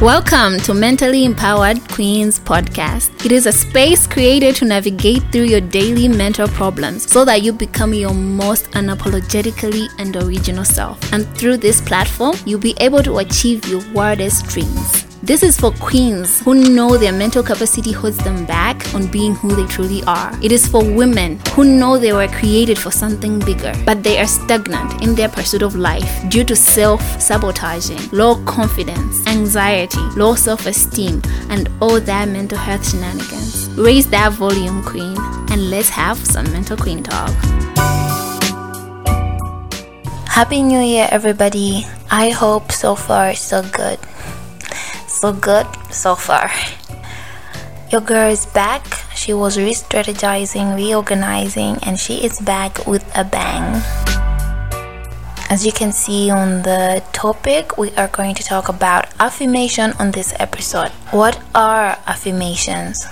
Welcome to Mentally Empowered Queens podcast. It is a space created to navigate through your daily mental problems so that you become your most unapologetically and original self. And through this platform, you'll be able to achieve your wildest dreams. This is for queens who know their mental capacity holds them back on being who they truly are. It is for women who know they were created for something bigger, but they are stagnant in their pursuit of life due to self sabotaging, low confidence, anxiety, low self esteem, and all that mental health shenanigans. Raise that volume, queen, and let's have some mental queen talk. Happy New Year, everybody. I hope so far so good so good so far. Your girl is back. She was re strategizing, reorganizing, and she is back with a bang. As you can see on the topic, we are going to talk about affirmation on this episode. What are affirmations?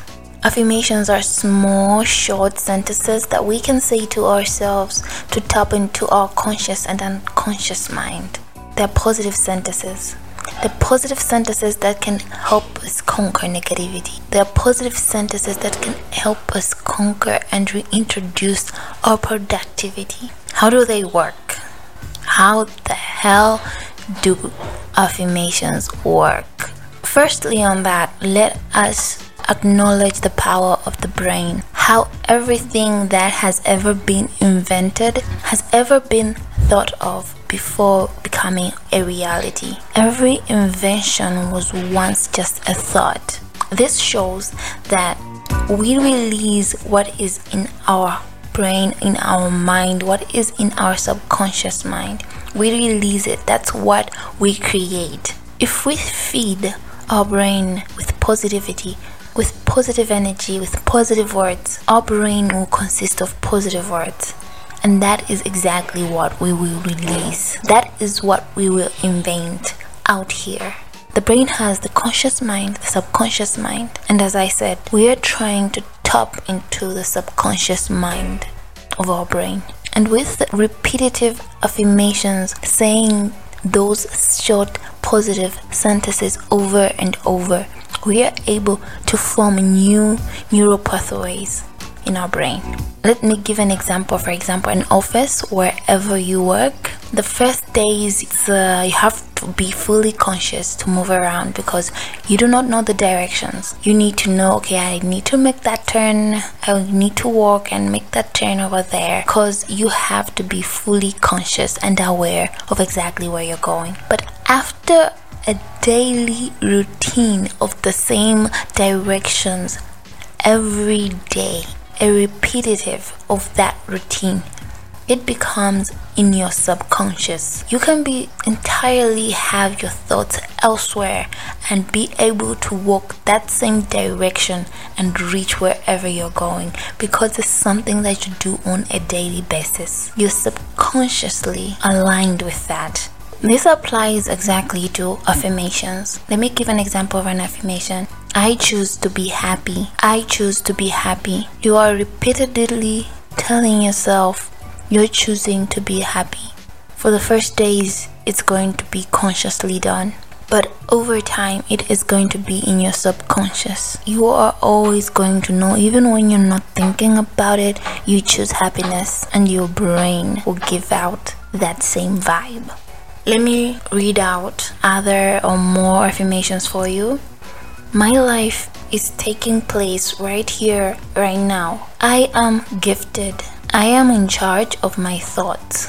Affirmations are small, short sentences that we can say to ourselves to tap into our conscious and unconscious mind. They're positive sentences the positive sentences that can help us conquer negativity. There are positive sentences that can help us conquer and reintroduce our productivity. How do they work? How the hell do affirmations work? Firstly, on that, let us acknowledge the power of the brain. How everything that has ever been invented has ever been thought of before becoming a reality. Every invention was once just a thought. This shows that we release what is in our brain, in our mind, what is in our subconscious mind. We release it. That's what we create. If we feed our brain with positivity, with positive energy, with positive words, our brain will consist of positive words. And that is exactly what we will release. That is what we will invent out here. The brain has the conscious mind, the subconscious mind. And as I said, we are trying to tap into the subconscious mind of our brain. And with repetitive affirmations, saying those short positive sentences over and over, we are able to form new neural pathways in our brain. Let me give an example. For example, an office, wherever you work, the first days uh, you have to be fully conscious to move around because you do not know the directions. You need to know, okay, I need to make that turn, I need to walk and make that turn over there because you have to be fully conscious and aware of exactly where you're going. But after a daily routine of the same directions every day, a repetitive of that routine it becomes in your subconscious. You can be entirely have your thoughts elsewhere and be able to walk that same direction and reach wherever you're going because it's something that you do on a daily basis. You're subconsciously aligned with that. This applies exactly to affirmations. Let me give an example of an affirmation. I choose to be happy. I choose to be happy. You are repeatedly telling yourself you're choosing to be happy. For the first days, it's going to be consciously done. But over time, it is going to be in your subconscious. You are always going to know, even when you're not thinking about it, you choose happiness, and your brain will give out that same vibe. Let me read out other or more affirmations for you. My life is taking place right here, right now. I am gifted. I am in charge of my thoughts.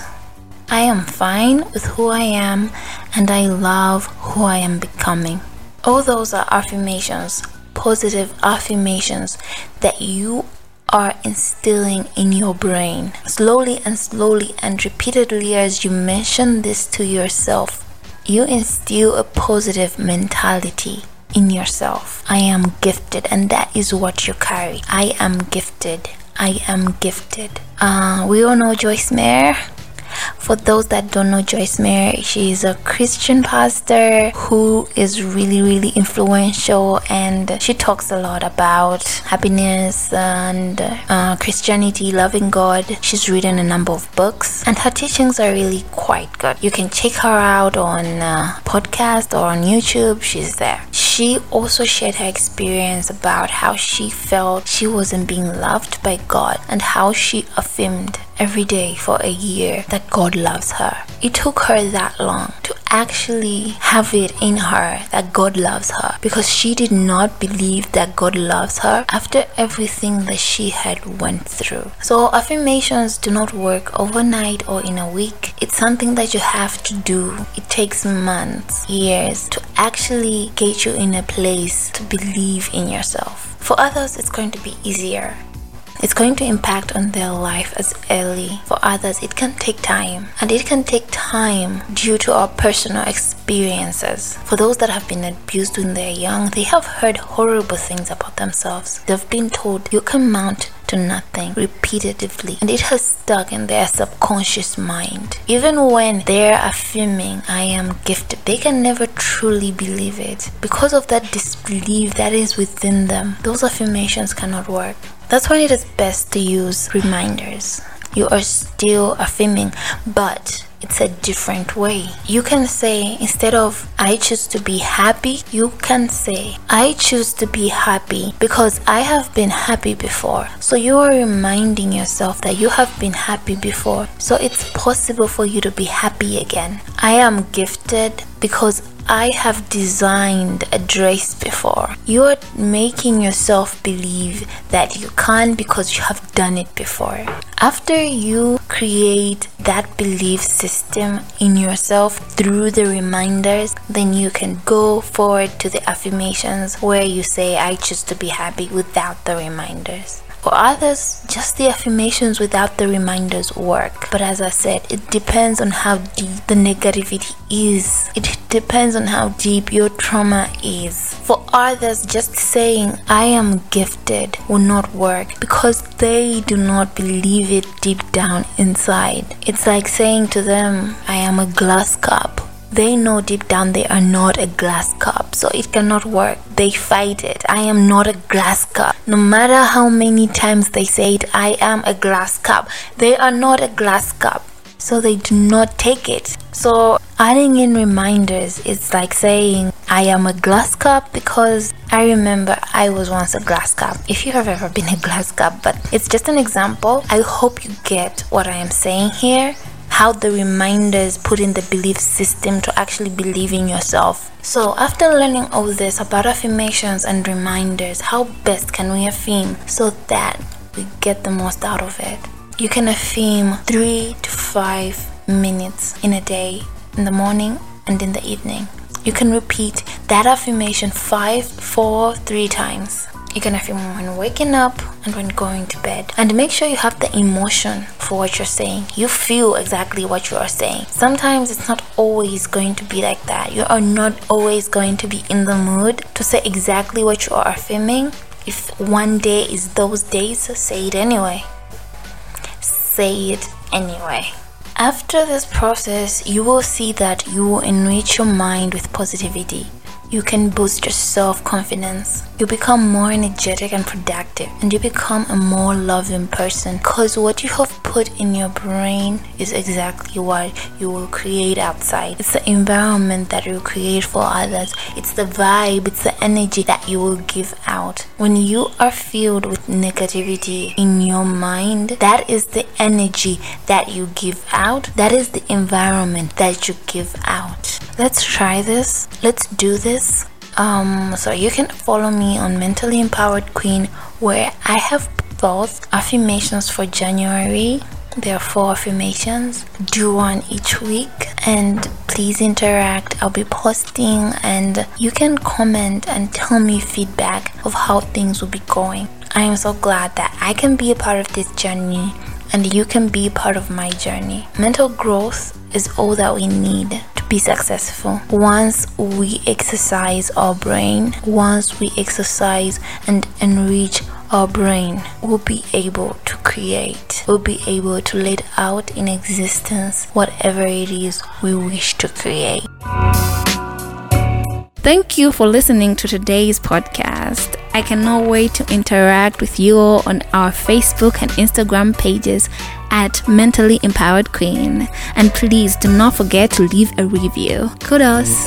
I am fine with who I am and I love who I am becoming. All those are affirmations, positive affirmations that you are instilling in your brain. Slowly and slowly and repeatedly, as you mention this to yourself, you instill a positive mentality in yourself. I am gifted, and that is what you carry. I am gifted. I am gifted. Uh, we all know Joyce Meyer For those that don't know Joyce Meyer, she is a Christian pastor who is really, really influential and she talks a lot about happiness and uh, Christianity, loving God. She's written a number of books and her teachings are really quite good. You can check her out on uh, podcast or on YouTube. She's there. She also shared her experience about how she felt she wasn't being loved by God and how she affirmed every day for a year that God loves her. It took her that long to actually have it in her that God loves her because she did not believe that God loves her after everything that she had went through. So affirmations do not work overnight or in a week. It's something that you have to do. It takes months, years to actually get you in a place to believe in yourself. For others, it's going to be easier it's going to impact on their life as early. For others, it can take time, and it can take time due to our personal experiences. For those that have been abused when they're young, they have heard horrible things about themselves. They've been told you can mount to nothing repeatedly and it has stuck in their subconscious mind. Even when they're affirming, I am gifted, they can never truly believe it. Because of that disbelief that is within them, those affirmations cannot work. That's when it is best to use reminders. You are still affirming, but it's a different way. You can say, instead of I choose to be happy, you can say, I choose to be happy because I have been happy before. So you are reminding yourself that you have been happy before. So it's possible for you to be happy again. I am gifted because I have designed a dress before. You're making yourself believe that you can because you have done it before. After you create that belief system in yourself through the reminders, then you can go forward to the affirmations where you say, I choose to be happy without the reminders. For others, just the affirmations without the reminders work. But as I said, it depends on how deep the negativity is. It depends on how deep your trauma is. For others, just saying, I am gifted will not work because they do not believe it deep down inside. It's like saying to them, I am a glass cup they know deep down they are not a glass cup, so it cannot work. They fight it. I am not a glass cup. No matter how many times they say it, I am a glass cup. They are not a glass cup, so they do not take it. So adding in reminders is like saying I am a glass cup because I remember I was once a glass cup. If you have ever been a glass cup, but it's just an example. I hope you get what I am saying here how the reminders put in the belief system to actually believe in yourself. So, after learning all this about affirmations and reminders, how best can we affirm so that we get the most out of it? You can affirm three to five minutes in a day, in the morning and in the evening. You can repeat that affirmation five, four, three times. You can affirm when waking up and when going to bed. And make sure you have the emotion for what you're saying. You feel exactly what you are saying. Sometimes it's not always going to be like that. You are not always going to be in the mood to say exactly what you are affirming. If one day is those days, say it anyway. Say it anyway. After this process, you will see that you will enrich your mind with positivity you can boost your self confidence. You become more energetic and productive, and you become a more loving person because what you have put in your brain is exactly what you will create outside. It's the environment that you create for others, it's the vibe, it's the energy that you will give out. When you are filled with negativity in your mind, that is the energy that you give out, that is the environment that you give out. Let's try this, let's do this. Um so you can follow me on mentally empowered queen where i have both affirmations for january. There are four affirmations. Do one each week and please interact. I'll be posting and you can comment and tell me feedback of how things will be going. I am so glad that i can be a part of this journey and you can be part of my journey. Mental growth is all that we need be successful. Once we exercise our brain, once we exercise and enrich our brain we'll be able to create, We'll be able to let out in existence whatever it is we wish to create. Thank you for listening to today's podcast. I cannot wait to interact with you all on our Facebook and Instagram pages at Mentally Empowered Queen. And please do not forget to leave a review. Kudos.